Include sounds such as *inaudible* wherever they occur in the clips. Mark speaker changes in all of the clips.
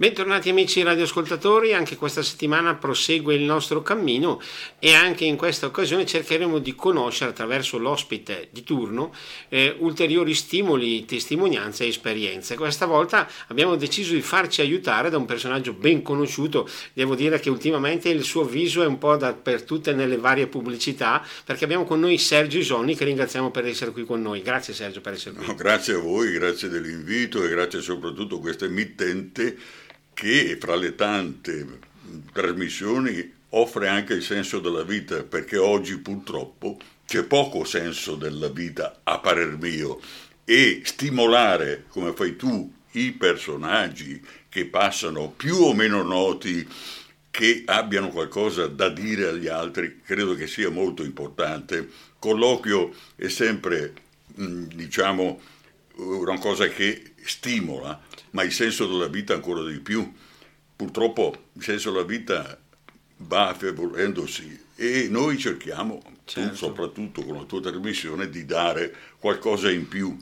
Speaker 1: Bentornati amici radioascoltatori, anche questa settimana prosegue il nostro cammino e anche in questa occasione cercheremo di conoscere attraverso l'ospite di turno eh, ulteriori stimoli, testimonianze e esperienze. Questa volta abbiamo deciso di farci aiutare da un personaggio ben conosciuto, devo dire che ultimamente il suo viso è un po' dappertutto nelle varie pubblicità perché abbiamo con noi Sergio Isoni che ringraziamo per essere qui con noi. Grazie Sergio per essere qui.
Speaker 2: No, grazie a voi, grazie dell'invito e grazie soprattutto a questa emittente che fra le tante trasmissioni offre anche il senso della vita, perché oggi purtroppo c'è poco senso della vita a parer mio e stimolare, come fai tu, i personaggi che passano più o meno noti, che abbiano qualcosa da dire agli altri, credo che sia molto importante. Colloquio è sempre, diciamo, una cosa che stimola, ma il senso della vita ancora di più. Purtroppo il senso della vita va affievolendosi e noi cerchiamo, certo. tu soprattutto con la tua trasmissione, di dare qualcosa in più.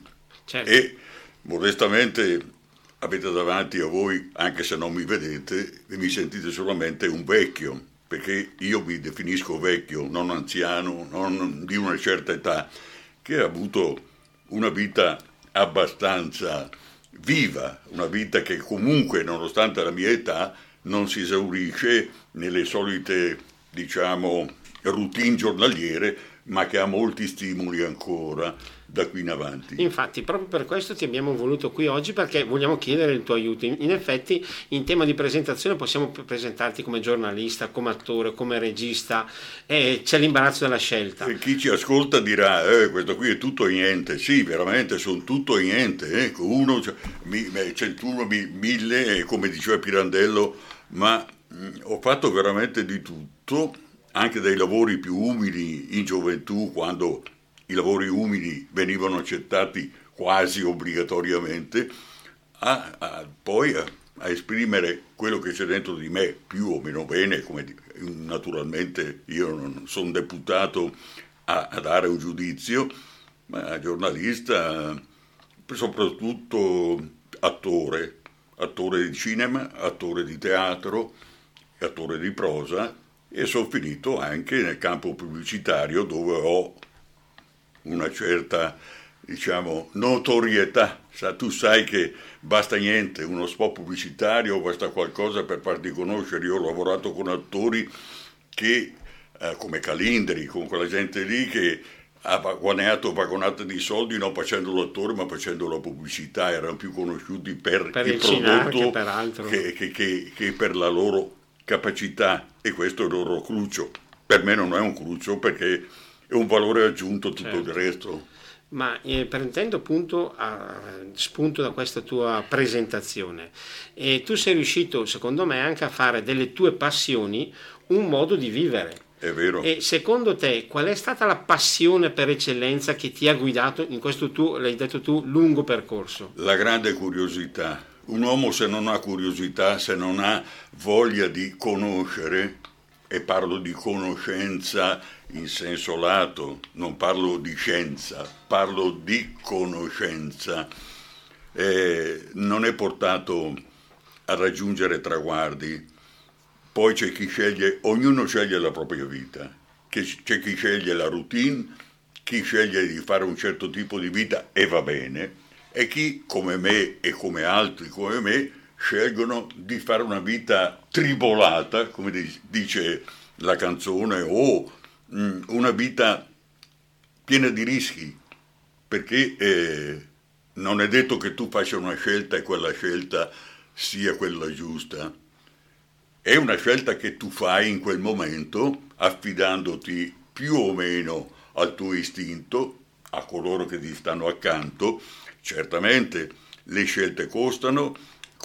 Speaker 2: Certo. E modestamente avete davanti a voi, anche se non mi vedete, e mi sentite solamente un vecchio, perché io mi definisco vecchio, non anziano, non di una certa età, che ha avuto una vita abbastanza viva, una vita che comunque, nonostante la mia età, non si esaurisce nelle solite, diciamo, routine giornaliere, ma che ha molti stimoli ancora da qui in avanti.
Speaker 1: Infatti, proprio per questo ti abbiamo voluto qui oggi perché vogliamo chiedere il tuo aiuto. In effetti, in tema di presentazione possiamo presentarti come giornalista, come attore, come regista, e c'è l'imbarazzo della scelta.
Speaker 2: E chi ci ascolta dirà, eh, questo qui è tutto e niente. Sì, veramente sono tutto e niente. Ecco, uno, centuno, mille, come diceva Pirandello, ma mh, ho fatto veramente di tutto, anche dai lavori più umili in gioventù, quando i lavori umili venivano accettati quasi obbligatoriamente, a, a poi a, a, esprimere quello che c'è dentro di me più o meno bene, come naturalmente io non sono deputato a, dare un giudizio, ma giornalista, soprattutto attore, attore di cinema, attore di teatro, attore di prosa e sono finito anche nel campo pubblicitario dove ho una certa diciamo, notorietà. Sa, tu sai che basta niente, uno spot pubblicitario, basta qualcosa per farti conoscere. Io ho lavorato con attori che, eh, come Calindri, con quella gente lì che ha guadagnato vagonate di soldi non facendo l'attore ma facendo la pubblicità, erano più conosciuti per,
Speaker 1: per
Speaker 2: il,
Speaker 1: il
Speaker 2: prodotto che, che, che, che per la loro capacità e questo è il loro cruccio. Per me non è un cruccio perché è un valore aggiunto tutto certo. il resto.
Speaker 1: Ma eh, prendendo appunto a, spunto da questa tua presentazione, eh, tu sei riuscito, secondo me, anche a fare delle tue passioni un modo di vivere.
Speaker 2: È vero.
Speaker 1: E secondo te qual è stata la passione per eccellenza che ti ha guidato in questo tuo, l'hai detto tu, lungo percorso?
Speaker 2: La grande curiosità. Un uomo se non ha curiosità, se non ha voglia di conoscere, e parlo di conoscenza in senso lato, non parlo di scienza, parlo di conoscenza, eh, non è portato a raggiungere traguardi. Poi c'è chi sceglie, ognuno sceglie la propria vita, c'è chi sceglie la routine, chi sceglie di fare un certo tipo di vita e va bene, e chi come me e come altri come me scelgono di fare una vita tribolata, come dice la canzone, o mm, una vita piena di rischi, perché eh, non è detto che tu faccia una scelta e quella scelta sia quella giusta. È una scelta che tu fai in quel momento affidandoti più o meno al tuo istinto, a coloro che ti stanno accanto. Certamente le scelte costano,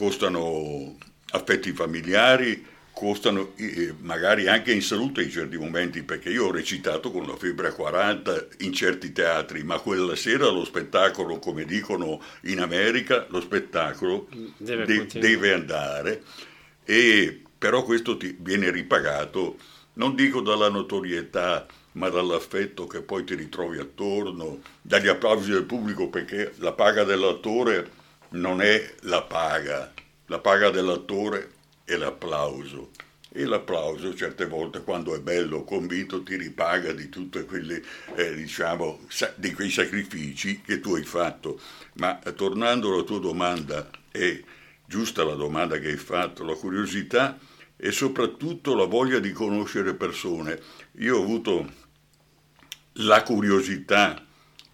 Speaker 2: costano affetti familiari, costano eh, magari anche in salute in certi momenti, perché io ho recitato con la febbre a 40 in certi teatri, ma quella sera lo spettacolo, come dicono in America, lo spettacolo deve, de- deve andare, e però questo ti viene ripagato, non dico dalla notorietà, ma dall'affetto che poi ti ritrovi attorno, dagli applausi del pubblico, perché la paga dell'attore non è la paga, la paga dell'attore è l'applauso. E l'applauso certe volte quando è bello, convinto, ti ripaga di tutti quelli, eh, diciamo, di quei sacrifici che tu hai fatto. Ma eh, tornando alla tua domanda, è giusta la domanda che hai fatto, la curiosità e soprattutto la voglia di conoscere persone. Io ho avuto la curiosità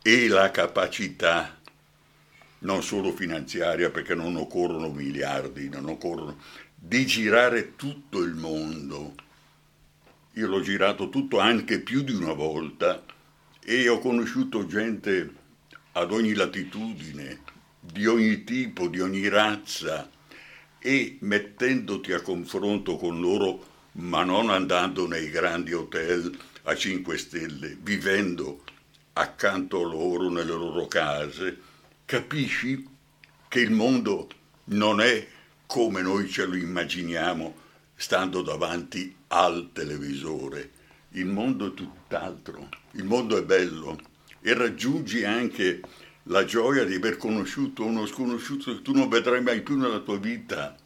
Speaker 2: e la capacità, non solo finanziaria perché non occorrono miliardi, non occorrono, di girare tutto il mondo. Io l'ho girato tutto anche più di una volta e ho conosciuto gente ad ogni latitudine, di ogni tipo, di ogni razza e mettendoti a confronto con loro, ma non andando nei grandi hotel a 5 stelle, vivendo accanto a loro nelle loro case, capisci che il mondo non è come noi ce lo immaginiamo stando davanti al televisore. Il mondo è tutt'altro, il mondo è bello e raggiungi anche la gioia di aver conosciuto uno sconosciuto che tu non vedrai mai più nella tua vita.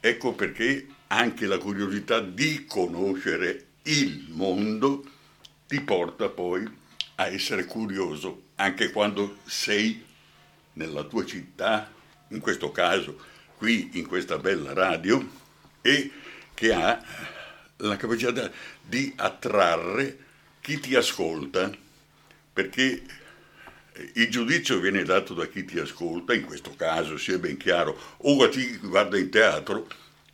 Speaker 2: Ecco perché anche la curiosità di conoscere il mondo ti porta poi a essere curioso anche quando sei nella tua città, in questo caso qui in questa bella radio, e che ha la capacità di attrarre chi ti ascolta, perché il giudizio viene dato da chi ti ascolta, in questo caso sia ben chiaro, o a chi guarda in teatro,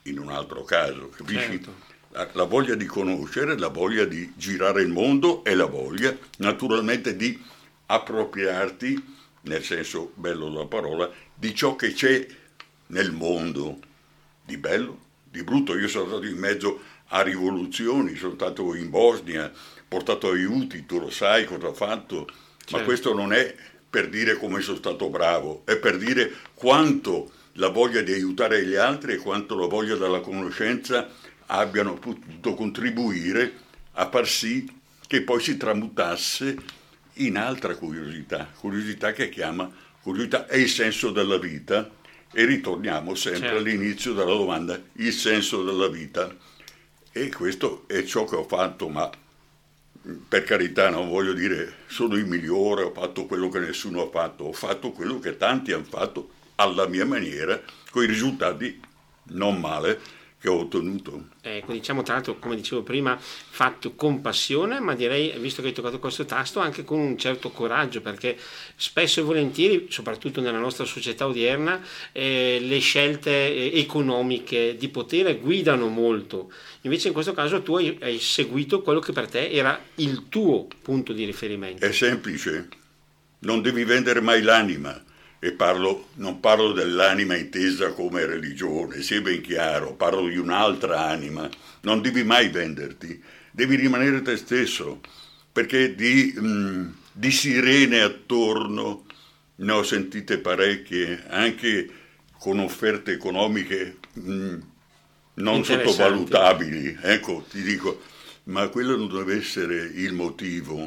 Speaker 2: in un altro caso, capisci? Certo. La, la, voglia di conoscere, la voglia di girare il mondo e la voglia naturalmente di appropriarti, nel senso bello della parola, di ciò che c'è nel mondo, di bello, di brutto. Io sono stato in mezzo a rivoluzioni, sono stato in Bosnia, portato aiuti, tu lo sai cosa ho fatto Certo. Ma questo non è per dire come sono stato bravo, è per dire quanto la voglia di aiutare gli altri e quanto la voglia della conoscenza abbiano potuto contribuire a far sì che poi si tramutasse in altra curiosità, curiosità che chiama curiosità è il senso della vita e ritorniamo sempre certo. all'inizio della domanda, il senso della vita. E questo è ciò che ho fatto, ma per carità non voglio dire sono il migliore, ho fatto quello che nessuno ha fatto, ho fatto quello che tanti hanno fatto alla mia maniera, con i risultati non male che ho ottenuto.
Speaker 1: Ecco, diciamo tra l'altro, come dicevo prima, fatto con passione, ma direi, visto che hai toccato questo tasto, anche con un certo coraggio, perché spesso e volentieri, soprattutto nella nostra società odierna, eh, le scelte eh, economiche di potere guidano molto. Invece in questo caso tu hai, hai seguito quello che per te era il tuo punto di riferimento.
Speaker 2: È semplice, non devi vendere mai l'anima e parlo, non parlo dell'anima intesa come religione, sia ben chiaro, parlo di un'altra anima, non devi mai venderti, devi rimanere te stesso, perché di, mh, mm, di sirene attorno ne ho sentite parecchie, anche con offerte economiche mh, mm, non sottovalutabili, ecco, ti dico, ma quello non deve essere il motivo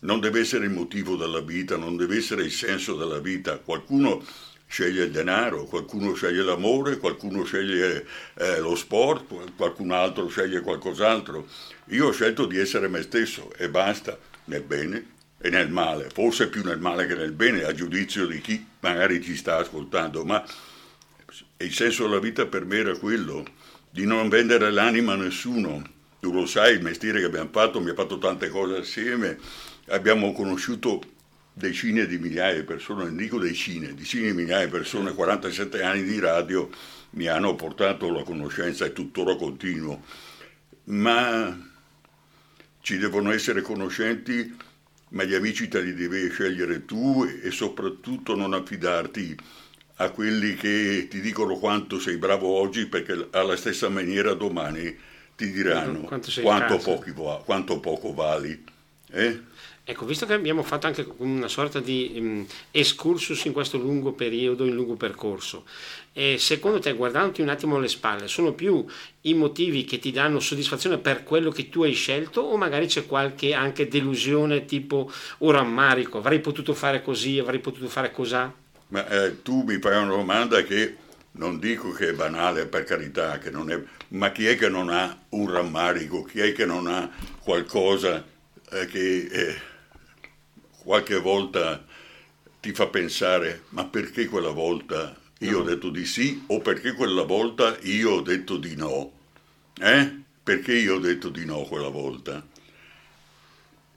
Speaker 2: non deve essere il motivo della vita, non deve essere il senso della vita. Qualcuno sceglie il denaro, qualcuno sceglie l'amore, qualcuno sceglie eh, lo sport, qualcun altro sceglie qualcos'altro. Io ho scelto di essere me stesso e basta, nel bene e nel male, forse più nel male che nel bene, a giudizio di chi magari ci sta ascoltando, ma il senso della vita per me era quello, di non vendere l'anima a nessuno. Tu lo sai, il mestiere che abbiamo fatto mi ha fatto tante cose assieme abbiamo conosciuto decine di migliaia di persone, non dico decine, decine di migliaia di persone, 47 anni di radio mi hanno portato la conoscenza e tuttora continuo, ma ci devono essere conoscenti, ma gli amici te li devi scegliere tu e soprattutto non affidarti a quelli che ti dicono quanto sei bravo oggi perché alla stessa maniera domani ti diranno quanto, quanto, pochi, quanto poco vali. Eh?
Speaker 1: Ecco, visto che abbiamo fatto anche una sorta di um, excursus in questo lungo periodo, in lungo percorso, eh, secondo te, guardandoti un attimo alle spalle, sono più i motivi che ti danno soddisfazione per quello che tu hai scelto o magari c'è qualche anche delusione tipo o rammarico, avrei potuto fare così, avrei potuto fare così?
Speaker 2: Ma eh, tu mi fai una domanda che non dico che è banale per carità, è, ma chi è che non ha un rammarico, chi è che non ha qualcosa eh, che eh, qualche volta ti fa pensare ma perché quella volta io no. ho detto di sì o perché quella volta io ho detto di no? Eh? Perché io ho detto di no quella volta?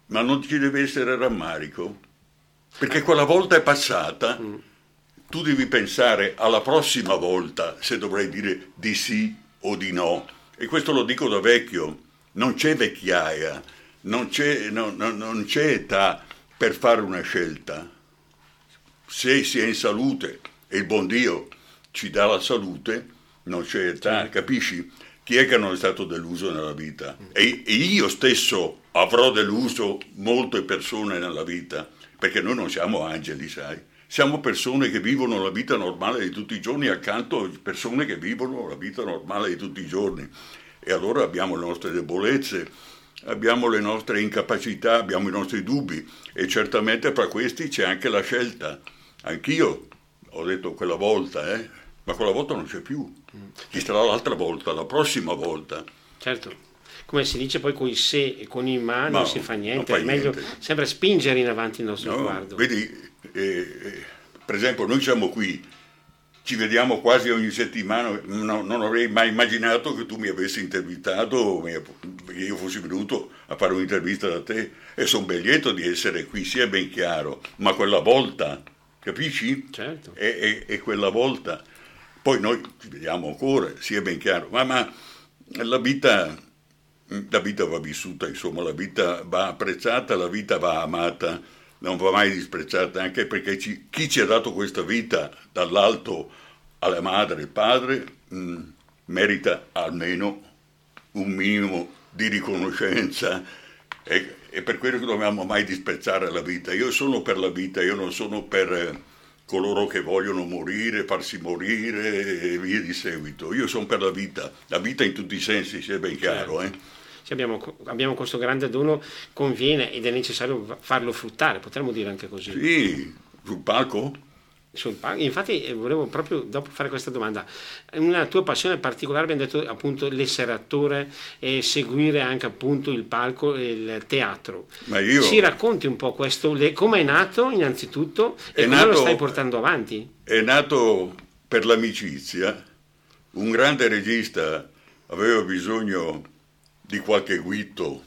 Speaker 2: Ma non ci deve essere rammarico, perché quella volta è passata. Mm tu devi pensare alla prossima volta se dovrai dire di sì o di no. E questo lo dico da vecchio, non c'è vecchiaia, non c'è, non, non c'è età per fare una scelta. Se si è in salute e il buon Dio ci dà la salute, non c'è età, capisci? Chi è che non è stato deluso nella vita? E, e io stesso avrò deluso molte persone nella vita, perché noi non siamo angeli, sai? Siamo persone che vivono la vita normale di tutti i giorni accanto a persone che vivono la vita normale di tutti i giorni. E allora abbiamo le nostre debolezze, abbiamo le nostre incapacità, abbiamo i nostri dubbi e certamente fra questi c'è anche la scelta. Anch'io ho detto quella volta, eh, ma quella volta non c'è più. Ci sarà l'altra volta, la prossima volta.
Speaker 1: Certo come si dice poi con i se e con i ma non si fa niente, è meglio niente. sempre spingere in avanti il nostro no, sguardo.
Speaker 2: Vedi, eh, per esempio noi siamo qui, ci vediamo quasi ogni settimana, no, non avrei mai immaginato che tu mi avessi intervistato, che io fossi venuto a fare un'intervista da te. E sono ben lieto di essere qui, sia ben chiaro, ma quella volta, capisci?
Speaker 1: Certo.
Speaker 2: E, e, e quella volta, poi noi ci vediamo ancora, sia ben chiaro, ma, ma la vita la vita va vissuta, insomma, la vita va apprezzata, la vita va amata non va mai disprezzata, anche perché ci, chi ci ha dato questa vita dall'alto alla madre e al padre mh, mm, merita almeno un minimo di riconoscenza e, e, per quello che dobbiamo mai disprezzare la vita. Io sono per la vita, io non sono per eh, coloro che vogliono morire, farsi morire e via di seguito. Io sono per la vita, la vita in tutti i sensi, sia ben chiaro.
Speaker 1: Certo. Eh? Se abbiamo, abbiamo, questo grande dono, conviene ed è necessario farlo fruttare, potremmo dire anche così.
Speaker 2: Sì, sul palco?
Speaker 1: Sul palco. Infatti eh, volevo proprio dopo fare questa domanda, una tua passione particolare, abbiamo detto appunto l'essere attore e seguire anche appunto il palco e il teatro.
Speaker 2: Ma io...
Speaker 1: Ci racconti un po' questo, come è nato innanzitutto e come nato, lo stai portando avanti?
Speaker 2: È nato per l'amicizia, un grande regista aveva bisogno di qualche guitto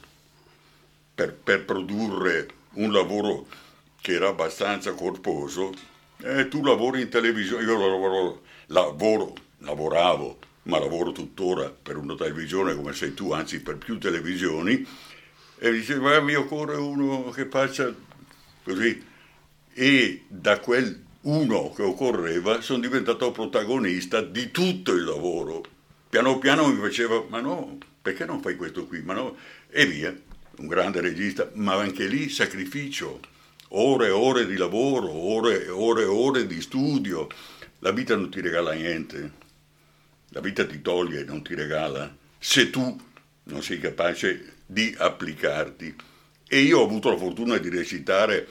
Speaker 2: per, per produrre un lavoro che era abbastanza corposo, eh, tu lavori in televisione, io lavoro, lavoro, lavoravo, ma lavoro tuttora per una televisione come sei tu, anzi per più televisioni, e diceva mi occorre uno che faccia così. E da quel uno che occorreva sono diventato protagonista di tutto il lavoro. Piano piano mi faceva, ma no, perché non fai questo qui? No, e via, un grande regista, ma anche lì sacrificio, ore e ore di lavoro, ore e ore e ore di studio. La vita non ti regala niente, la vita ti toglie, non ti regala, se tu non sei capace di applicarti. E io ho avuto la fortuna di recitare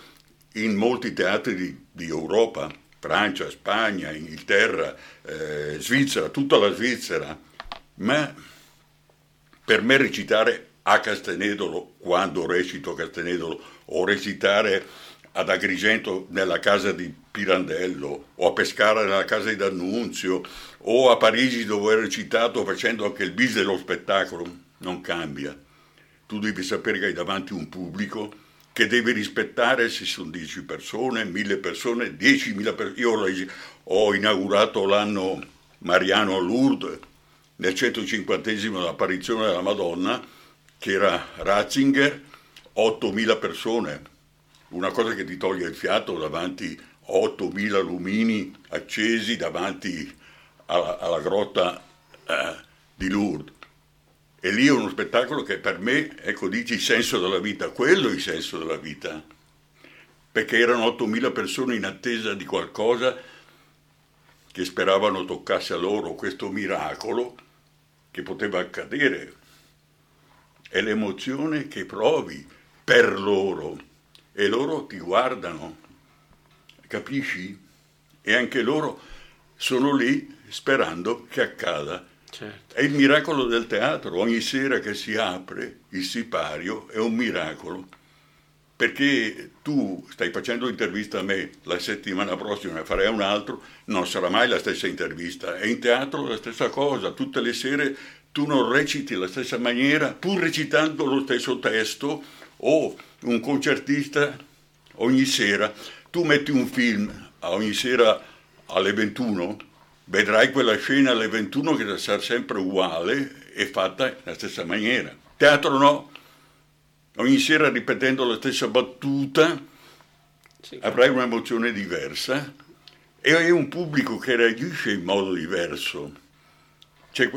Speaker 2: in molti teatri di, di Europa, Francia, Spagna, Inghilterra, eh, Svizzera, tutta la Svizzera, ma per me recitare a Castenedolo, quando recito a Castenedolo, o recitare ad Agrigento nella casa di Pirandello, o a Pescara nella casa di D'Annunzio, o a Parigi dove ho recitato facendo anche il bis dello spettacolo, non cambia. Tu devi sapere che hai davanti un pubblico che devi rispettare se sono 10 persone, 1000 persone, 10.000 persone. Io ho inaugurato l'anno Mariano Lourdes nel 150 apparizione della Madonna, che era Ratzinger, 8.000 persone, una cosa che ti toglie il fiato davanti a 8.000 lumini accesi davanti alla, alla grotta eh, di Lourdes. E lì è uno spettacolo che per me, ecco, dici il senso della vita, quello è il senso della vita, perché erano 8.000 persone in attesa di qualcosa che speravano toccasse a loro. Questo miracolo che poteva accadere, è l'emozione che provi per loro e loro ti guardano, capisci? E anche loro sono lì sperando che accada.
Speaker 1: Certo.
Speaker 2: È il miracolo del teatro, ogni sera che si apre il sipario è un miracolo. Perché tu stai facendo intervista a me, la settimana prossima ne farei un altro, non sarà mai la stessa intervista. E in teatro la stessa cosa, tutte le sere tu non reciti la stessa maniera, pur recitando lo stesso testo, o un concertista ogni sera, tu metti un film ogni sera alle 21, vedrai quella scena alle 21 che sarà sempre uguale e fatta nella stessa maniera. Teatro no, ogni sera ripetendo la stessa battuta sì. avrai un'emozione diversa e hai un pubblico che reagisce in modo diverso c'è,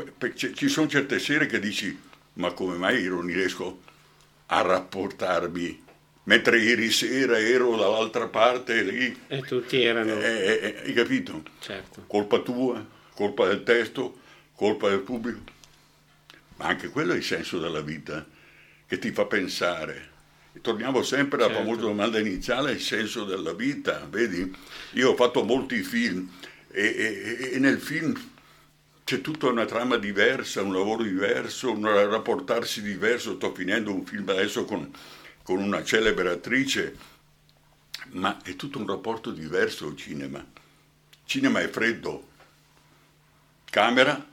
Speaker 2: ci sono certe sere che dici, ma come mai io non riesco a rapportarmi? Mentre ieri sera ero dall'altra parte lì.
Speaker 1: E tutti erano.
Speaker 2: Eh, eh, eh, hai capito?
Speaker 1: Certo.
Speaker 2: Colpa tua, colpa del testo, colpa del pubblico. Ma anche quello è il senso della vita, che ti fa pensare. E torniamo sempre alla certo. famosa domanda iniziale, il senso della vita. Vedi? Io ho fatto molti film e, e, e nel film c'è tutta una trama diversa, un lavoro diverso, un rapportarsi diverso. Sto finendo un film adesso con, con una celebre attrice, ma è tutto un rapporto diverso il cinema. Cinema è freddo, camera,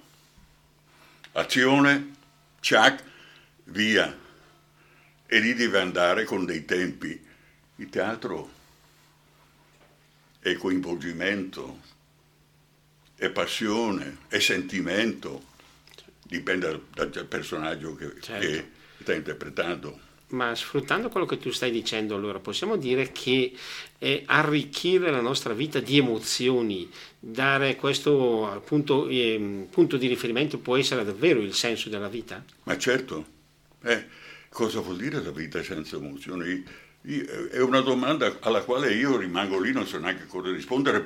Speaker 2: azione, ciac, via. E lì deve andare con dei tempi. Il teatro è coinvolgimento, è passione, è sentimento, dipende dal, dal personaggio che, certo. che sta interpretando.
Speaker 1: Ma sfruttando quello che tu stai dicendo, allora possiamo dire che eh, arricchire la nostra vita di emozioni, dare questo punto, eh, punto, di riferimento può essere davvero il senso della vita?
Speaker 2: Ma certo, eh, cosa vuol dire la vita senza emozioni? È una domanda alla quale io rimango lì, non so neanche cosa rispondere,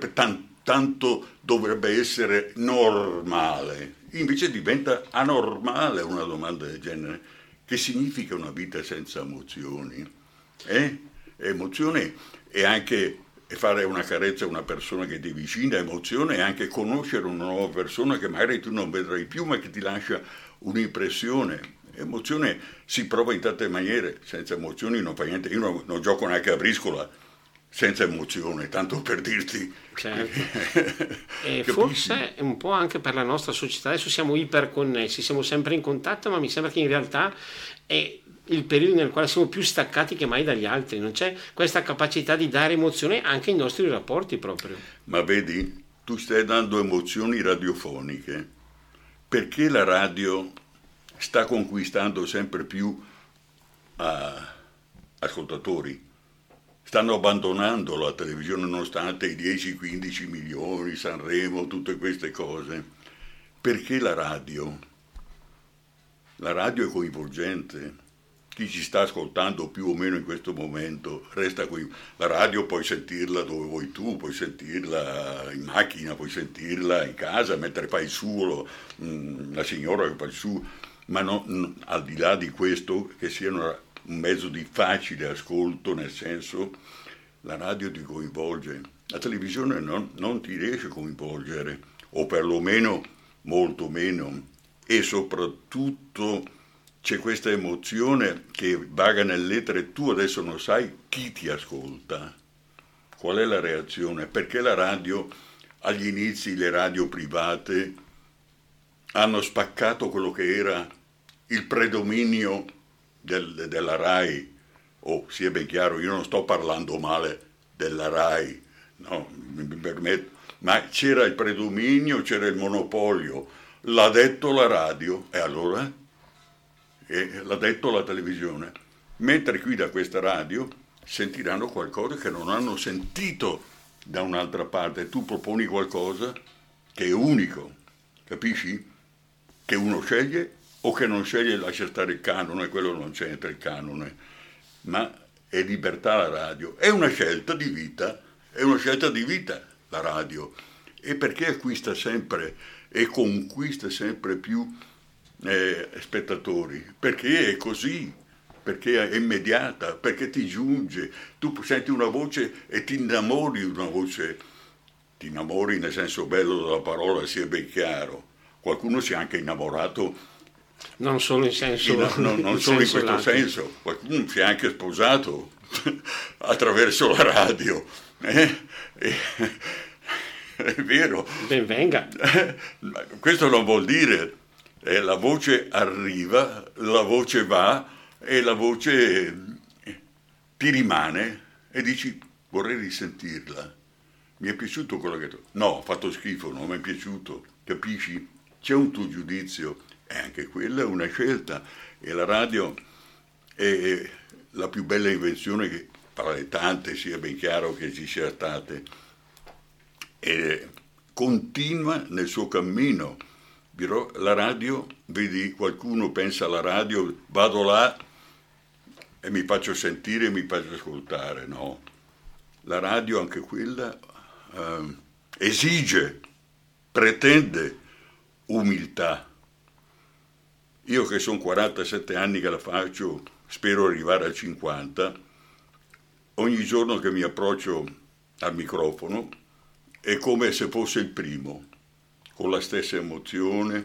Speaker 2: tanto dovrebbe essere normale. Invece diventa anormale una domanda del genere. Che significa una vita senza emozioni? Eh? Emozione è anche fare una carezza a una persona che ti vicina, emozione è anche conoscere una nuova persona che magari tu non vedrai più ma che ti lascia un'impressione. Emozione si prova in tante maniere, senza emozioni non fa niente. Io non, non gioco neanche a briscola, senza emozione, tanto per dirti.
Speaker 1: Certo. *laughs* e forse un po' anche per la nostra società, adesso siamo iperconnessi, siamo sempre in contatto, ma mi sembra che in realtà è il periodo nel quale siamo più staccati che mai dagli altri, non c'è questa capacità di dare emozione anche ai nostri rapporti proprio.
Speaker 2: Ma vedi, tu stai dando emozioni radiofoniche, perché la radio sta conquistando sempre più uh, ascoltatori stanno abbandonando la televisione nonostante i 10-15 milioni, Sanremo, tutte queste cose. Perché la radio? La radio è coinvolgente. Chi ci sta ascoltando più o meno in questo momento resta qui. La radio puoi sentirla dove vuoi tu, puoi sentirla in macchina, puoi sentirla in casa mentre fai il suo, mm, la signora che fa il suo, ma no, al di là di questo che siano un mezzo di facile ascolto, nel senso la radio ti coinvolge, la televisione non, non ti riesce a coinvolgere, o perlomeno molto meno, e soprattutto c'è questa emozione che vaga nell'etere, tu adesso non sai chi ti ascolta, qual è la reazione, perché la radio, agli inizi le radio private hanno spaccato quello che era il predominio del, della RAI, oh, sia ben chiaro, io non sto parlando male della RAI, no, mi, mi permetto, ma c'era il predominio, c'era il monopolio, l'ha detto la radio e allora e l'ha detto la televisione. Mentre qui da questa radio sentiranno qualcosa che non hanno sentito da un'altra parte. Tu proponi qualcosa che è unico, capisci? Che uno sceglie o che non sceglie lascia stare il canone, quello non c'entra il canone, ma è libertà la radio. È una scelta di vita, è una scelta di vita la radio. E perché acquista sempre e conquista sempre più eh, spettatori? Perché è così, perché è immediata, perché ti giunge. Tu senti una voce e ti innamori di una voce ti innamori nel senso bello della parola, sia ben chiaro. Qualcuno si è anche innamorato
Speaker 1: non solo in senso
Speaker 2: in, no, non *laughs*
Speaker 1: in
Speaker 2: solo
Speaker 1: senso
Speaker 2: in questo
Speaker 1: lato.
Speaker 2: senso, qualcuno si è anche sposato *laughs* attraverso la radio. Eh? E- *laughs* è vero.
Speaker 1: Ben venga.
Speaker 2: Questo non vuol dire eh, la voce arriva, la voce va e la voce eh, ti rimane e dici vorrei risentirla. Mi è piaciuto quello che tu... No, ha fatto schifo, non mi è piaciuto, capisci? C'è un tuo giudizio e anche quella è una scelta e la radio è la più bella invenzione che tra le tante sia ben chiaro che ci sia state e continua nel suo cammino. La radio, vedi, qualcuno pensa alla radio, vado là e mi faccio sentire, mi faccio ascoltare, no. La radio, anche quella, ehm, esige, pretende umiltà. Io che sono 47 anni che la faccio, spero arrivare a 50, ogni giorno che mi approccio al microfono è come se fosse il primo, con la stessa emozione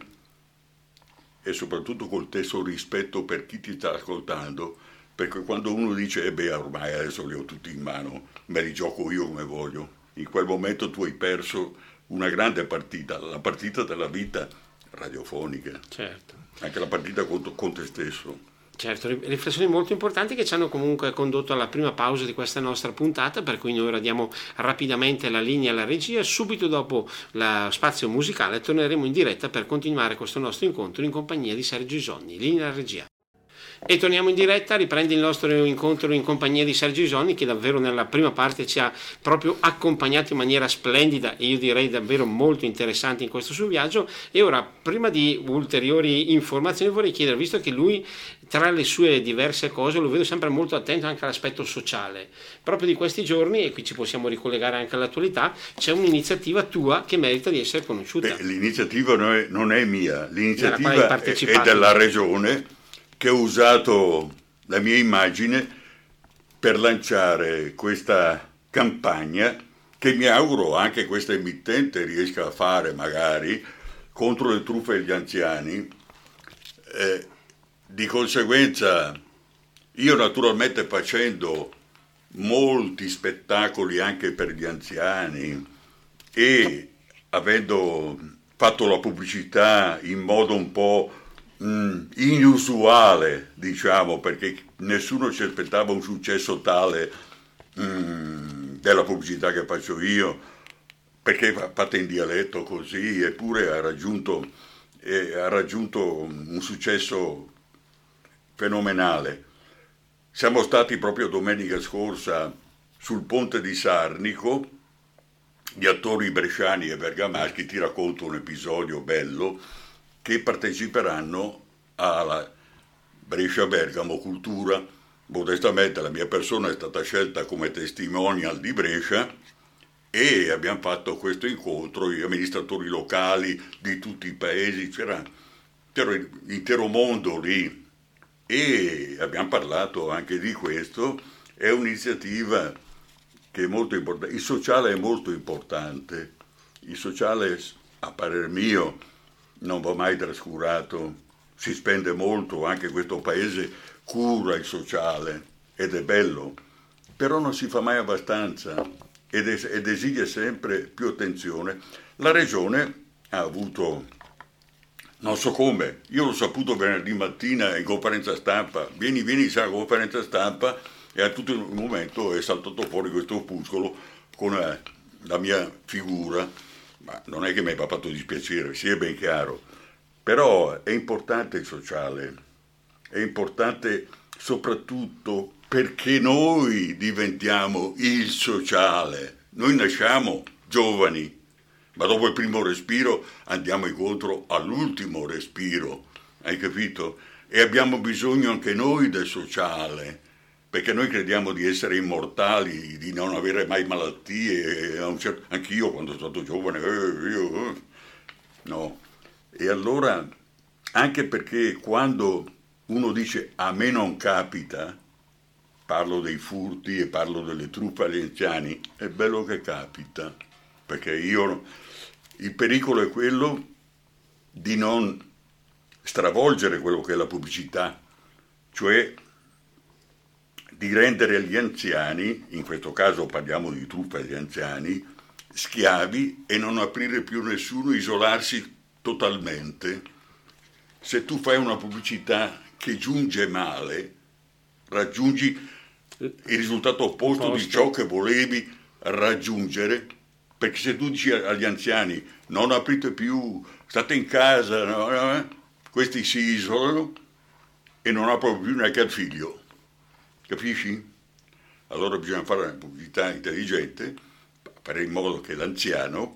Speaker 2: e soprattutto col stesso rispetto per chi ti sta ascoltando, perché quando uno dice, eh beh, ormai adesso li ho tutti in mano, me li gioco io come voglio, in quel momento tu hai perso una grande partita, la partita della vita radiofonica,
Speaker 1: Certo.
Speaker 2: Anche la partita con, con te stesso.
Speaker 1: Certo, ri- riflessioni molto importanti che ci hanno comunque condotto alla prima pausa di questa nostra puntata, per cui noi ora diamo rapidamente la linea alla regia. Subito dopo lo spazio musicale torneremo in diretta per continuare questo nostro incontro in compagnia di Sergio Isonni. Linea alla regia. E torniamo in diretta, riprende il nostro incontro in compagnia di Sergio Isonni che davvero nella prima parte ci ha proprio accompagnato in maniera splendida e io direi davvero molto interessante in questo suo viaggio e ora prima di ulteriori informazioni vorrei chiedere, visto che lui tra le sue diverse cose lo vedo sempre molto attento anche all'aspetto sociale, proprio di questi giorni e qui ci possiamo ricollegare anche all'attualità, c'è un'iniziativa tua che merita di essere conosciuta.
Speaker 2: Beh, l'iniziativa non è, non è mia, l'iniziativa è, è della regione che ha usato la mia immagine per lanciare questa campagna che mi auguro anche questa emittente riesca a fare magari contro le truffe agli anziani. Eh, di conseguenza io naturalmente facendo molti spettacoli anche per gli anziani e avendo fatto la pubblicità in modo un po' mh, inusuale, diciamo, perché nessuno si aspettava un successo tale mh, della pubblicità che faccio io, perché fa- fatta in dialetto così, eppure ha raggiunto, eh, ha raggiunto un successo fenomenale. Siamo stati proprio domenica scorsa sul ponte di Sarnico, gli attori bresciani e bergamaschi, ti racconto un episodio bello, che parteciperanno alla Brescia-Bergamo Cultura. Modestamente la mia persona è stata scelta come testimonial di Brescia e abbiamo fatto questo incontro, gli amministratori locali di tutti i paesi, c'era, c'era l'intero mondo lì e abbiamo parlato anche di questo. È un'iniziativa che è molto importante. Il sociale è molto importante. Il sociale, a parer mio, non va mai trascurato. Si spende molto, anche questo paese cura il sociale ed è bello, però non si fa mai abbastanza ed, es- ed esige sempre più attenzione. La regione ha avuto, non so come, io l'ho saputo venerdì mattina in conferenza stampa, vieni, vieni, sai, conferenza stampa e a tutto il momento è saltato fuori questo opuscolo con eh, la mia figura, ma non è che mi abbia fatto dispiacere, sia ben chiaro, però è importante il sociale, è importante soprattutto perché noi diventiamo il sociale, noi nasciamo giovani, ma dopo il primo respiro andiamo incontro all'ultimo respiro, hai capito? E abbiamo bisogno anche noi del sociale, perché noi crediamo di essere immortali, di non avere mai malattie, certo- anch'io quando sono stato giovane, eh, io, eh. no. E allora, anche perché quando uno dice a me non capita, parlo dei furti e parlo delle truffe agli anziani, è bello che capita. perché io, il pericolo è quello di non stravolgere quello che è la pubblicità, cioè di rendere gli anziani, in questo caso parliamo di truffa agli anziani, schiavi e non aprire più nessuno, isolarsi totalmente. Se tu fai una pubblicità che giunge male, raggiungi il risultato opposto Posto. di ciò che volevi raggiungere, perché se tu dici agli anziani non aprite più, state in casa, no, no, eh, questi si isolano e non aprono più neanche al figlio. Capisci? Allora bisogna fare una pubblicità intelligente, fare in modo che l'anziano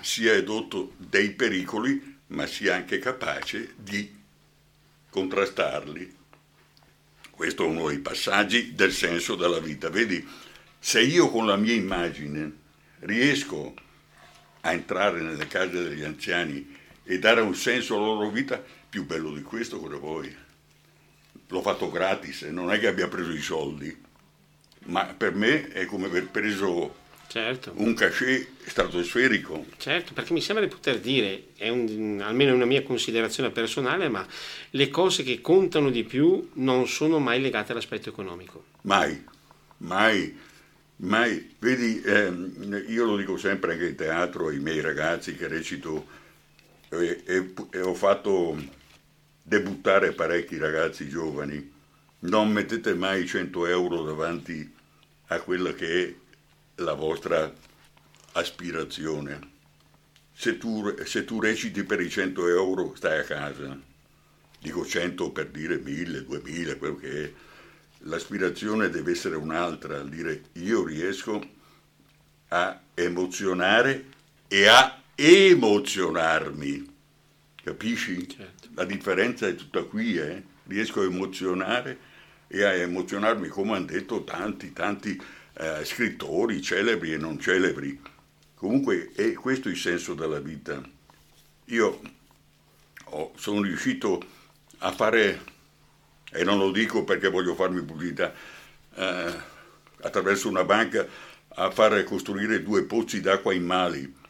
Speaker 2: sia edotto dei pericoli, ma sia anche capace di contrastarli. Questo è uno dei passaggi del senso della vita. Vedi, se io con la mia immagine riesco a entrare nelle case degli anziani e dare un senso alla loro vita, più bello di questo cosa vuoi? L'ho fatto gratis, non è che abbia preso i soldi, ma per me è come aver preso certo. un cachet stratosferico.
Speaker 1: Certo, perché mi sembra di poter dire, è un, almeno una mia considerazione personale, ma le cose che contano di più non sono mai legate all'aspetto economico.
Speaker 2: Mai, mai, mai. Vedi, ehm, io lo dico sempre anche in teatro ai miei ragazzi che recito e, e, e ho fatto debuttare parecchi ragazzi giovani. Non mettete mai 100 euro davanti a quella che è la vostra aspirazione. Se tu, se tu reciti per i 100 euro stai a casa. Dico 100 per dire 1000, 2000, quello che è. L'aspirazione deve essere un'altra, dire io riesco a emozionare e a emozionarmi. Capisci? Certo. La differenza è tutta qui, eh? riesco a emozionare e a emozionarmi come hanno detto tanti, tanti eh, scrittori, celebri e non celebri. Comunque è questo il senso della vita. Io ho, sono riuscito a fare, e non lo dico perché voglio farmi pubblicità, eh, attraverso una banca a far costruire due pozzi d'acqua in Mali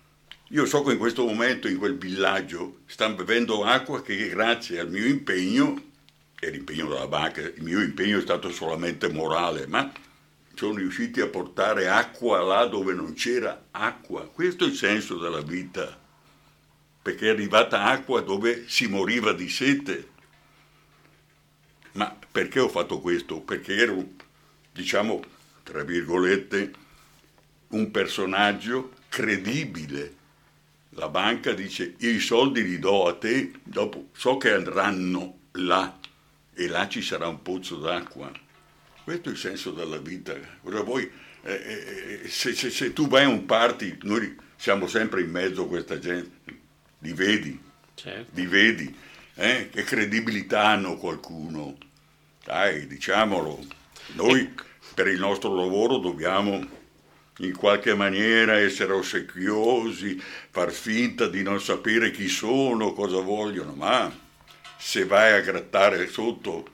Speaker 2: io so che in questo momento in quel villaggio stanno bevendo acqua che grazie al mio impegno, e l'impegno della banca, il mio impegno è stato solamente morale, ma sono riusciti a portare acqua là dove non c'era acqua. Questo è il senso della vita, perché è arrivata acqua dove si moriva di sete. Ma perché ho fatto questo? Perché ero, diciamo, tra virgolette, un personaggio credibile la banca dice io i soldi li do a te, dopo so che andranno là e là ci sarà un pozzo d'acqua. Questo è il senso della vita. Cosa vuoi? Eh, eh, eh, se, se, se, tu vai a un party, noi siamo sempre in mezzo a questa gente, li vedi, certo. li vedi, eh? che credibilità hanno qualcuno. Dai, diciamolo, noi per il nostro lavoro dobbiamo in qualche maniera essere ossequiosi, far finta di non sapere chi sono, cosa vogliono, ma se vai a grattare sotto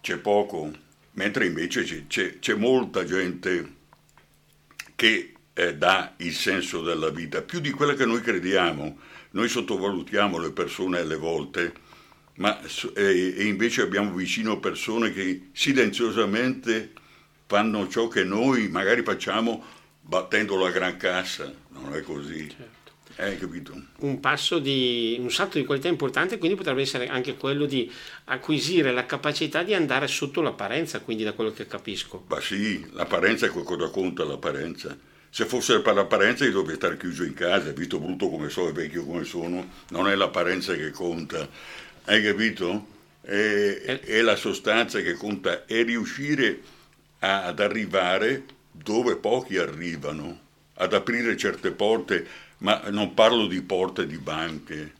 Speaker 2: c'è poco, mentre invece c'è, c'è, c'è molta gente che eh, dà il senso della vita, più di quella che noi crediamo. Noi sottovalutiamo le persone alle volte, ma eh, e invece abbiamo vicino persone che silenziosamente fanno ciò che noi magari facciamo battendo la gran cassa, non è così. Certo. Eh,
Speaker 1: un passo di un salto di qualità importante, quindi potrebbe essere anche quello di acquisire la capacità di andare sotto l'apparenza, quindi da quello che capisco.
Speaker 2: Ma sì, l'apparenza è cosa conta l'apparenza. Se fosse per l'apparenza io dovrei stare chiuso in casa, visto brutto come sono e vecchio come sono, non è l'apparenza che conta. Hai capito? È, eh. è la sostanza che conta, è riuscire ad arrivare dove pochi arrivano, ad aprire certe porte, ma non parlo di porte di banche,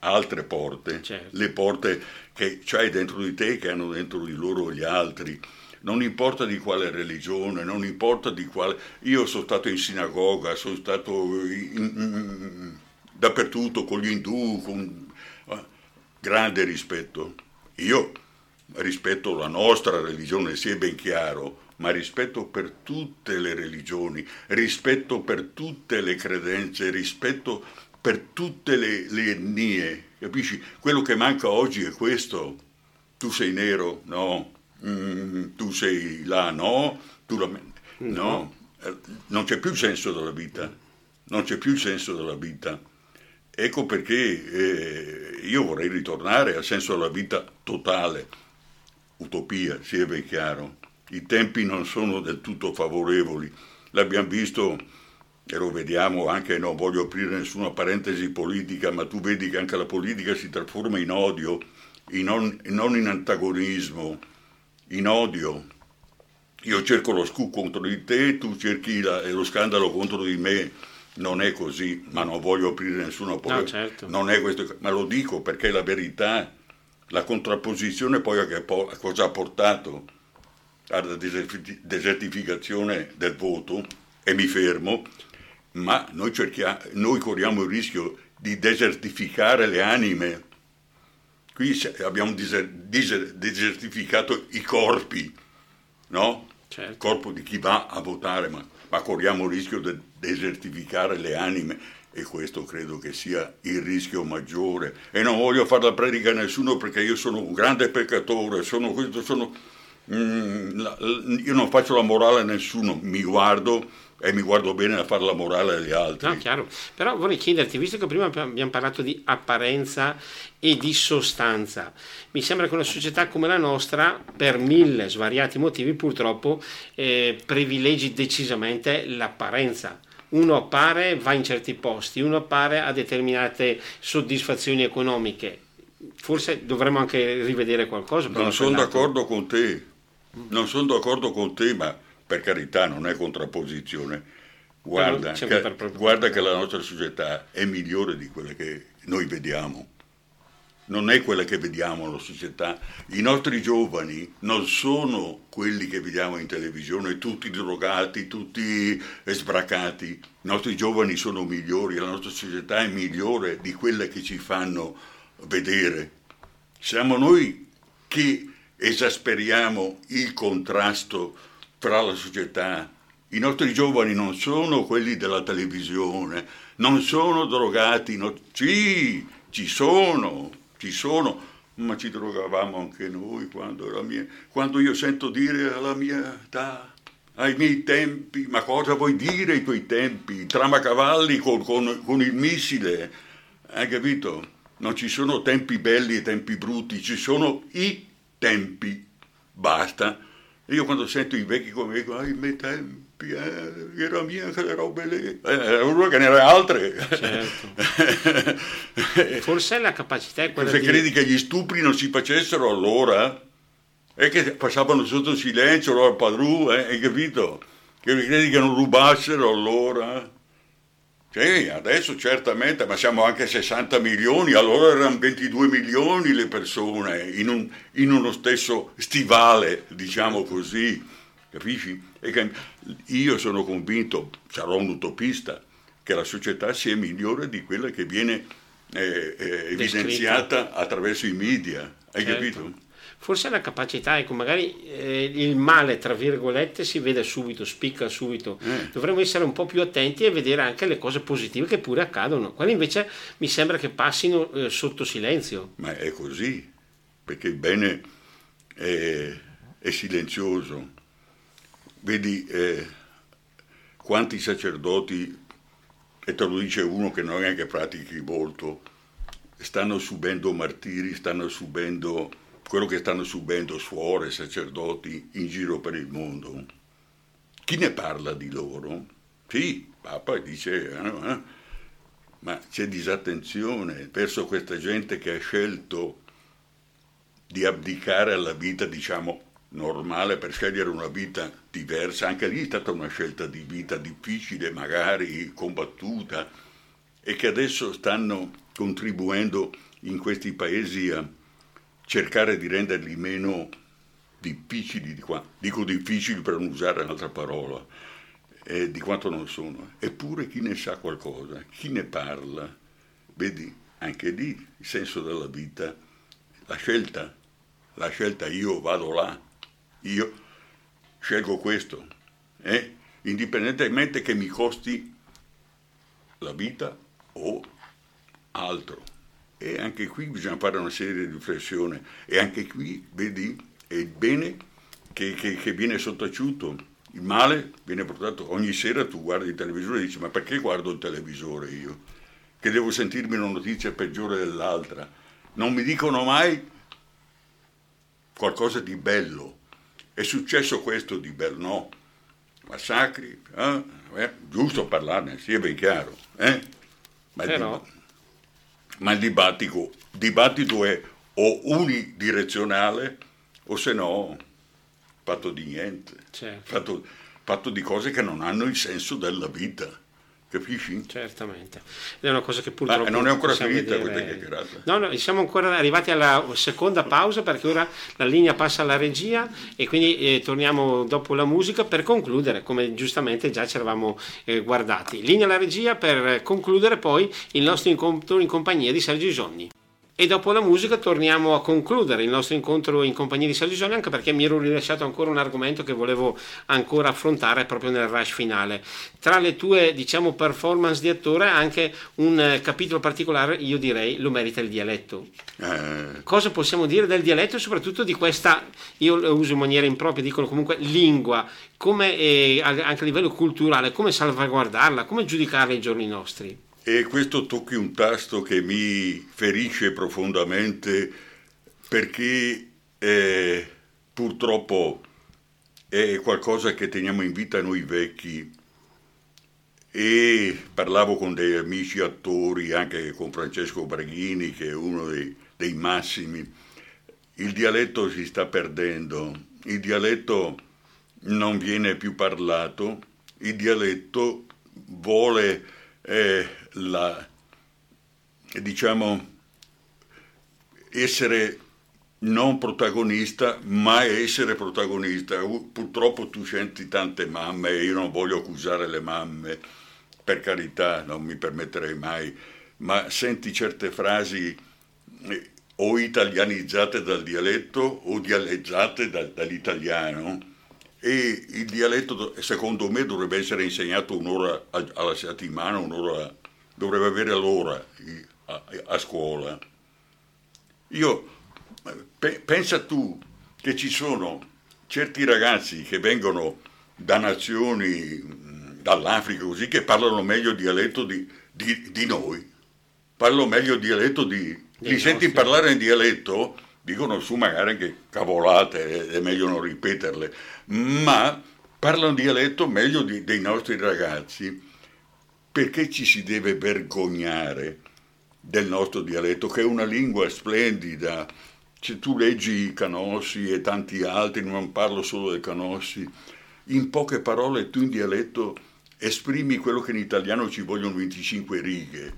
Speaker 2: altre porte, certo. le porte che c'hai dentro di te, che hanno dentro di loro gli altri. Non importa di quale religione, non importa di quale... Io sono stato in sinagoga, sono stato in, in, dappertutto con gli indù, con eh, grande rispetto. Io rispetto alla nostra religione, sia ben chiaro, ma rispetto per tutte le religioni, rispetto per tutte le credenze, rispetto per tutte le, le etnie, capisci? Quello che manca oggi è questo. Tu sei nero? No. Mm, tu sei là? No. Tu la... No. Eh, non c'è più il senso della vita. Non c'è più il senso della vita. Ecco perché eh, io vorrei ritornare al senso della vita totale. Utopia, sia ben chiaro i tempi non sono del tutto favorevoli. L'abbiamo visto e lo vediamo anche, non voglio aprire nessuna parentesi politica, ma tu vedi che anche la politica si trasforma in odio, in non, non in antagonismo, in odio. Io cerco lo scoop contro di te, tu cerchi la, lo scandalo contro di me. Non è così, ma non voglio aprire nessuna polemica. No, certo. Non è questo, ma lo dico perché è la verità. La contrapposizione poi a, cosa ha portato? alla desertificazione del voto e mi fermo, ma noi, noi corriamo il rischio di desertificare le anime. Qui abbiamo desertificato i corpi, no? Certo. Il corpo di chi va a votare, ma, ma corriamo il rischio di desertificare le anime e questo credo che sia il rischio maggiore. E non voglio fare la predica a nessuno perché io sono un grande peccatore, sono questo, sono Mm, io non faccio la morale a nessuno, mi guardo e mi guardo bene a fare la morale agli altri.
Speaker 1: No, chiaro. Però vorrei chiederti, visto che prima abbiamo parlato di apparenza e di sostanza, mi sembra che una società come la nostra, per mille svariati motivi, purtroppo eh, privilegi decisamente l'apparenza. Uno appare, va in certi posti, uno appare a determinate soddisfazioni economiche. Forse dovremmo anche rivedere qualcosa.
Speaker 2: Non sono d'accordo con te non sono d'accordo con te, ma per carità non è contrapposizione. Guarda, che, guarda che la nostra società è migliore di quella che noi vediamo. Non è quella che vediamo la società. I nostri giovani non sono quelli che vediamo in televisione, tutti drogati, tutti sbracati. I nostri giovani sono migliori, la nostra società è migliore di quella che ci fanno vedere. Siamo noi che esasperiamo il contrasto tra la società. I nostri giovani non sono quelli della televisione, non sono drogati, no, sì, ci sono, ci sono, ma ci drogavamo anche noi quando, mia, quando io sento dire alla mia età, ai miei tempi, ma cosa vuoi dire ai tuoi tempi? Tramacavalli con, con, con il missile, hai capito? Non ci sono tempi belli e tempi brutti, ci sono i tempi, basta. Io quando sento i vecchi come dico, ai miei tempi, eh, era mia quelle robe lì, eh, uno che ne era altre. Certo. *laughs*
Speaker 1: Forse la capacità è quella
Speaker 2: Se
Speaker 1: di...
Speaker 2: credi che gli stupri non si facessero allora, è che passavano sotto silenzio loro al padrù, eh, hai capito? Che credi che non rubassero allora? Sì, adesso certamente, ma siamo anche 60 milioni, allora erano 22 milioni le persone in, un, in uno stesso stivale, diciamo così, capisci? E io sono convinto, sarò un utopista, che la società sia migliore di quella che viene eh, eh, evidenziata attraverso i media, hai certo. capito?
Speaker 1: Forse la capacità, ecco, magari eh, il male, tra virgolette, si vede subito, spicca subito. Eh. Dovremmo essere un po' più attenti e vedere anche le cose positive che pure accadono. Quelle invece mi sembra che passino eh, sotto silenzio.
Speaker 2: Ma è così, perché il bene è, è silenzioso. Vedi eh, quanti sacerdoti, e te lo dice uno che non è che pratichi molto, stanno subendo martiri, stanno subendo quello che stanno subendo suore, sacerdoti in giro per il mondo. Chi ne parla di loro? Sì, Papa dice, eh, eh, ma c'è disattenzione verso questa gente che ha scelto di abdicare alla vita, diciamo, normale per scegliere una vita diversa. Anche lì è stata una scelta di vita difficile, magari combattuta, e che adesso stanno contribuendo in questi paesi a cercare di renderli meno difficili, di qua, dico difficili per non usare un'altra parola, eh, di quanto non sono. Eppure chi ne sa qualcosa, chi ne parla, vedi, anche lì il senso della vita, la scelta, la scelta io vado là, io scelgo questo, eh? indipendentemente che mi costi la vita o altro. E anche qui bisogna fare una serie di riflessioni e anche qui, vedi, è il bene che, che, che viene sottaciuto il male viene portato ogni sera, tu guardi il televisore e dici ma perché guardo il televisore io? Che devo sentirmi una notizia peggiore dell'altra. Non mi dicono mai qualcosa di bello. È successo questo di bello? No. Massacri, eh? Eh, giusto parlarne, sia ben chiaro. Eh? Ma, il
Speaker 1: Però...
Speaker 2: dib- ma il dibattito, dibattito è o unidirezionale o se no fatto di niente,
Speaker 1: Certo.
Speaker 2: fatto, fatto di cose che non hanno il senso della vita, capisci?
Speaker 1: Certamente, è una cosa che purtroppo
Speaker 2: Ah, non è ancora finita
Speaker 1: vedere-
Speaker 2: questa chiacchierata.
Speaker 1: No, no, siamo ancora arrivati alla seconda pausa perché ora la linea passa alla regia e quindi eh, torniamo dopo la musica per concludere, come giustamente già ci eravamo eh, guardati. Linea alla regia per concludere poi il nostro incontro in compagnia di Sergio Isonni. E dopo la musica torniamo a concludere il nostro incontro in compagnia di Sergio Isonni anche perché mi ero rilasciato ancora un argomento che volevo ancora affrontare proprio nel rush finale. Tra le tue diciamo performance di attore anche un eh, capitolo particolare, io direi, lo merita il dialetto.
Speaker 2: Eh,
Speaker 1: Cosa possiamo dire del dialetto e soprattutto di questa, io lo uso in maniera impropria, dicono comunque lingua, come eh, anche a livello culturale, come salvaguardarla, come giudicarla ai giorni nostri.
Speaker 2: E questo tocchi un tasto che mi ferisce profondamente perché eh, purtroppo è qualcosa che teniamo in vita noi vecchi e parlavo con dei amici attori, anche con Francesco Braghini che è uno dei, dei massimi. Il dialetto si sta perdendo, il dialetto non viene più parlato, il dialetto vuole eh, la, diciamo, essere non protagonista, ma essere protagonista. Purtroppo tu senti tante mamme, io non voglio accusare le mamme, per carità, non mi permetterei mai, ma senti certe frasi eh, o italianizzate dal dialetto o dialeggiate da- dall'italiano e il dialetto do- secondo me dovrebbe essere insegnato un'ora alla settimana, un'ora, dovrebbe avere l'ora a, a scuola. Io pe- pensa tu che ci sono certi ragazzi che vengono da nazioni, dall'Africa così, che parlano meglio dialetto di, di- di noi, parlano meglio dialetto di...
Speaker 1: Dei
Speaker 2: Li senti parlare in dialetto, dicono su magari anche cavolate, è meglio non ripeterle, ma parlano dialetto meglio di- dei nostri ragazzi. Perché ci si deve vergognare del nostro dialetto, che è una lingua splendida? Se tu leggi Canossi e tanti altri, non parlo solo del Canossi, in poche parole tu in dialetto esprimi quello che in italiano ci vogliono 25 righe.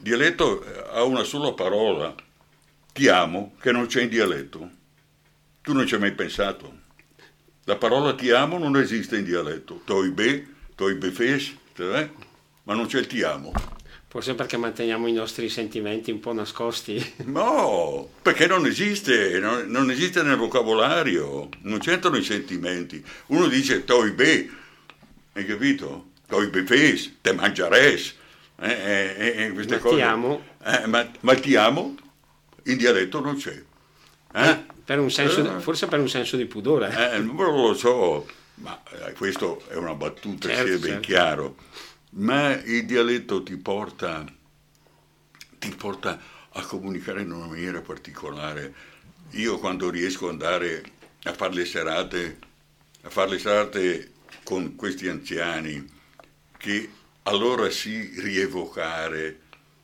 Speaker 2: Dialetto eh, ha una sola parola, ti amo, che non c'è in dialetto. Tu non ci hai mai pensato. La parola ti amo non esiste in dialetto. Toi be, toi befes, eh? ma non c'è il ti amo.
Speaker 1: Forse perché manteniamo i nostri sentimenti un po' nascosti. *laughs*
Speaker 2: No, perché non esiste, non, non esiste nel vocabolario, non c'entrano i sentimenti. Uno dice toi be, hai capito? Toi befes, te mangiares, eh, eh, eh, queste
Speaker 1: Ma ti
Speaker 2: cose.
Speaker 1: amo.
Speaker 2: Eh, ma, ma ti amo in dialetto non c'è. Eh?
Speaker 1: Per un senso,
Speaker 2: Eh.
Speaker 1: forse per un senso di pudore.
Speaker 2: Eh, non lo so, ma eh, questo è una battuta,
Speaker 1: Certo,
Speaker 2: sia ben
Speaker 1: certo.
Speaker 2: chiaro. Ma il dialetto ti porta, ti porta a comunicare in una maniera particolare. Io quando riesco ad andare a fare le serate, a fare le serate con questi anziani, che allora sì rievocare,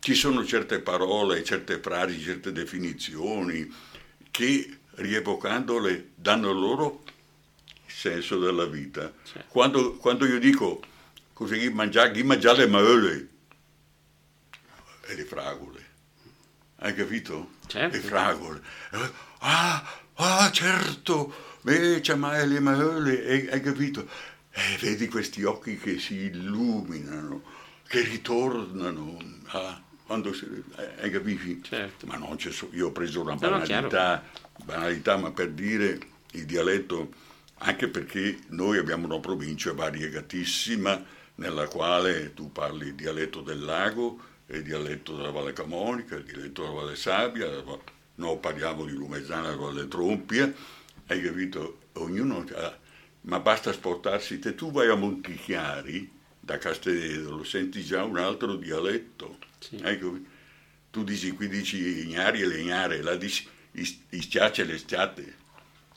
Speaker 2: ci sono certe parole, certe frasi, certe definizioni che rievocandole danno loro il senso della vita.
Speaker 1: Certo.
Speaker 2: Quando, quando io dico così chi mangia, chi mangia le mele e le fragole, hai capito?
Speaker 1: Certo.
Speaker 2: Le fragole. Eh, Ah, ah, certo, eh, c'è mai le mele, hai, capito? E vedi questi occhi che si illuminano, che ritornano a, quando si, eh, hai capisci?
Speaker 1: Certo.
Speaker 2: Ma non c'è so, io ho preso una
Speaker 1: No, no,
Speaker 2: banalità, banalità, ma per dire il dialetto, anche perché noi abbiamo una provincia variegatissima nella quale tu parli il dialetto del lago, il dialetto della Valle Camonica, il dialetto della Valle Sabbia, noi parliamo di Lumezzana, della Valle Trompia, hai capito? Ognuno ha, ma basta spostarsi, se tu vai a Montichiari, da Castelledo, senti già un altro dialetto.
Speaker 1: Sì.
Speaker 2: Ecco, tu dici qui dici ignari e legnare, là dici ischiacce e le schiate,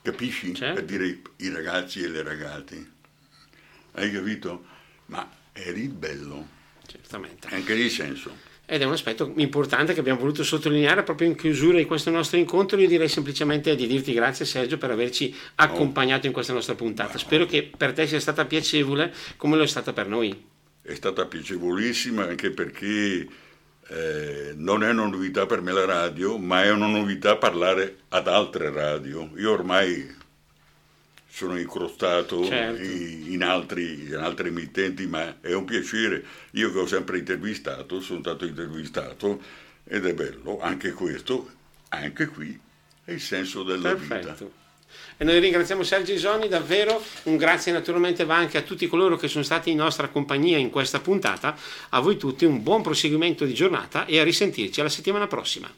Speaker 2: capisci?
Speaker 1: Certo.
Speaker 2: Per dire i, ragazzi e le ragazze. Hai capito? Ma eri bello,
Speaker 1: Certamente.
Speaker 2: anche di senso.
Speaker 1: Ed è un aspetto importante che abbiamo voluto sottolineare proprio in chiusura di questo nostro incontro. Io direi semplicemente di dirti grazie Sergio per averci accompagnato in questa nostra puntata. Spero che per te sia stata piacevole come lo è stata per noi.
Speaker 2: È stata piacevolissima anche perché eh, non è una novità per me la radio, ma è una novità parlare ad altre radio. Io ormai sono incrostato
Speaker 1: Certo.
Speaker 2: in, altri, in altre emittenti, ma è un piacere. Io che ho sempre intervistato, sono stato intervistato ed è bello, anche questo, anche qui è il senso della vita.
Speaker 1: Perfetto. E noi ringraziamo Sergio Isoni, davvero un grazie naturalmente va anche a tutti coloro che sono stati in nostra compagnia in questa puntata. A voi tutti un buon proseguimento di giornata e a risentirci alla settimana prossima.